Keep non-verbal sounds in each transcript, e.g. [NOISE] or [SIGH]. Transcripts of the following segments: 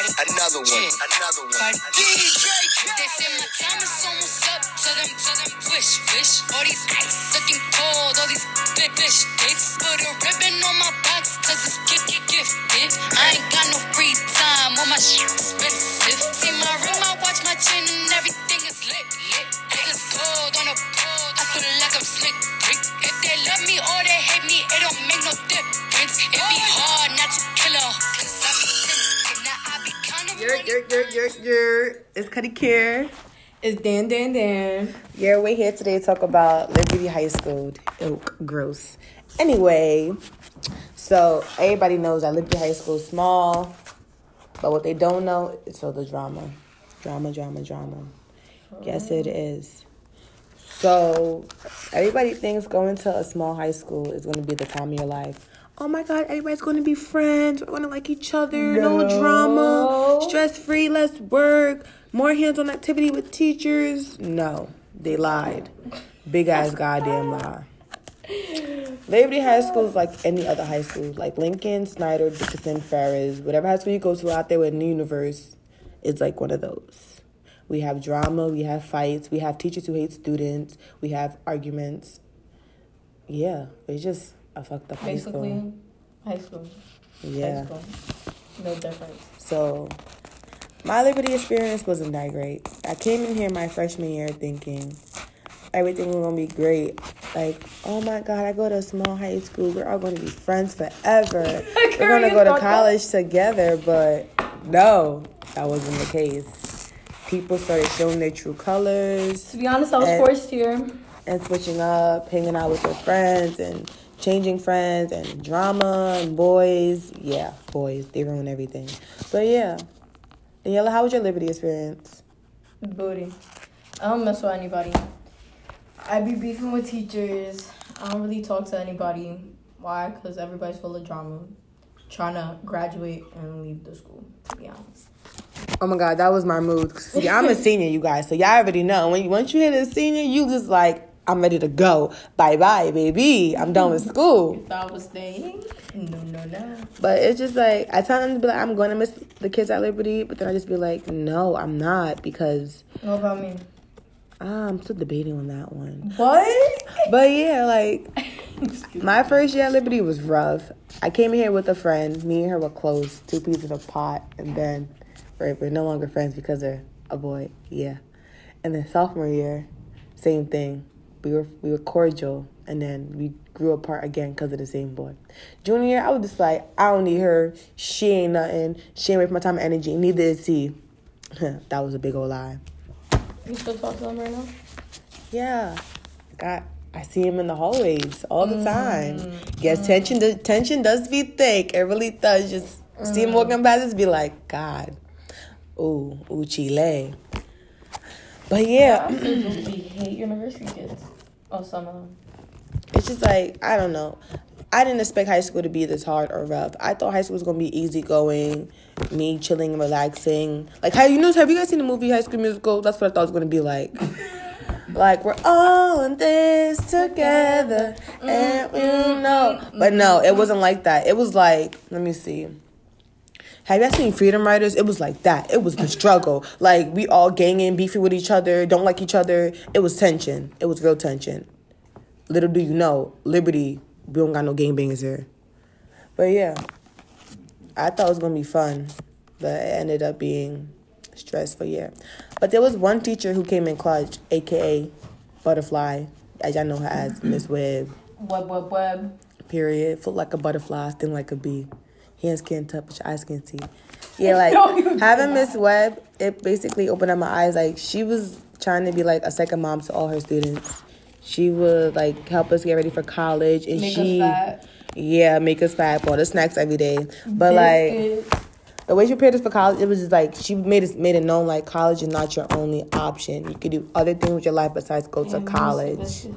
Another one. Another one. DJ They say my time is almost up. Tell them, tell them, wish, wish. All these ice looking cold, all these big fish dicks. Put a ribbon on my box, cause it's gift, gift, gifted. I ain't got no free time, all my shit expensive. See my ring, my watch, my chain, and everything is lit, lit. Niggas cold on a pole, I feel like I'm slick. If they love me or they hate me, it don't make no difference. It be oh. hard not to It's Cuddy Care. It's Dan Dan Dan. Yeah, we're here today to talk about Liberty High School. Ew, gross. Anyway, so everybody knows that Liberty High School is small, but what they don't know is for the drama. Drama, drama, drama. Yes, it is. So everybody thinks going to a small high school is going to be the time of your life. Oh my God, everybody's going to be friends. We're going to like each other. No, drama. Stress free, less work. More hands on activity with teachers. No, they lied. Big ass goddamn lie. Liberty High School is like any other high school, like Lincoln, Snyder, Dickinson, Ferris, whatever high school you go to out there in the universe, is like one of those. We have drama, we have fights, we have teachers who hate students, we have arguments. Yeah, it's just a fucked up high school. Basically, high school. Yeah. High school. No difference. So my Liberty experience wasn't that great. I came in here my freshman year thinking everything was gonna be great. Like, oh my god, I go to a small high school. We're all gonna be friends forever. [LAUGHS] We're gonna go to thought that? college together, but no, that wasn't the case. People started showing their true colors To be honest, I was And- forced here. and switching up, hanging out with their friends and changing friends and drama and boys. Yeah, boys, they ruin everything. But yeah. Daniela, how was your Liberty experience? Booty. I don't mess with anybody. I be beefing with teachers. I don't really talk to anybody. Why? Because everybody's full of drama. Trying to graduate and leave the school, to be honest. Oh my god, that was my mood. See, I'm a [LAUGHS] senior, you guys, so y'all already know. When you, once you hit a senior, you just like, I'm ready to go. Bye bye, baby. I'm done with school. [LAUGHS] If I was staying, no, no, no. But it's just like I tell them to be like, I'm going to miss the kids at Liberty, but then I just be like, no, I'm not because What about me? ah, I'm still debating on that one. What? But yeah, like [LAUGHS] my first year at Liberty was rough. I came here with a friend. Me and her were close, two pieces of pot, and then we're, we're no longer friends because of a boy. Yeah, and then sophomore year, same thing. We were we were cordial, and then we grew apart again because of the same boy. Junior I was just like, I don't need her. She ain't nothing. She ain't worth my time and energy. Neither is he. [LAUGHS] that was a big old lie. You still talk to him right now? Yeah, got. I see him in the hallways all the mm-hmm. time. Yes, tension. The tension does be thick. It really does. Just see him walking mm-hmm. past, just be like, God, ooh, ooh, Chile. But yeah, physically hate university kids. Oh, some of them. it's just like I don't know. I didn't expect high school to be this hard or rough. I thought high school was gonna be easygoing, me chilling, and relaxing. Like, how you know? Have you guys seen the movie High School Musical? That's what I thought it was gonna be like. [LAUGHS] Like we're all in this together, and we mm-hmm. know. But no, it wasn't like that. It was like, let me see. Have you seen Freedom Writers? It was like that. It was the struggle. Like we all ganging, beefing with each other, don't like each other. It was tension. It was real tension. Little do you know, Liberty, we don't got no gangbangers here. But yeah, I thought it was gonna be fun, but it ended up being stressful. Yeah, but there was one teacher who came in clutch, aka Butterfly, as y'all know her as Miss Webb. Web, web, web. Period. Foot like a butterfly, sting like a bee. Hands can't touch, eyes can't see. [LAUGHS] Yeah, like having Miss Webb, it basically opened up my eyes. Like she was trying to be like a second mom to all her students. She would like help us get ready for college, and Make us she, fat. yeah, make us fat, bought the snacks every day. But like the way she prepared us for college, it was just like she made it made it known like college is not your only option. You could do other things with your life besides go to college. biscuits.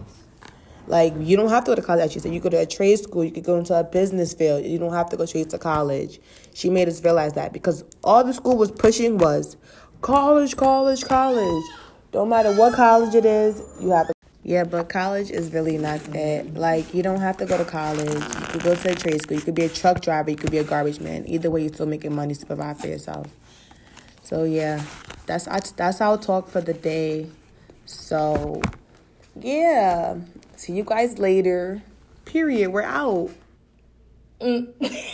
Like you don't have to go to college. She said you go to a trade school. You could go into a business field. You don't have to go straight to college. She made us realize that because all the school was pushing was college, college, college. Don't matter what college it is, you have to. Yeah, but college is really not that. Like, you don't have to go to college. You could go to a trade school. You could be a truck driver. You could be a garbage man. Either way, you're still making money to provide for yourself. So yeah, that's that's our talk for the day. So yeah, see you guys later. Period. We're out. Mm. [LAUGHS]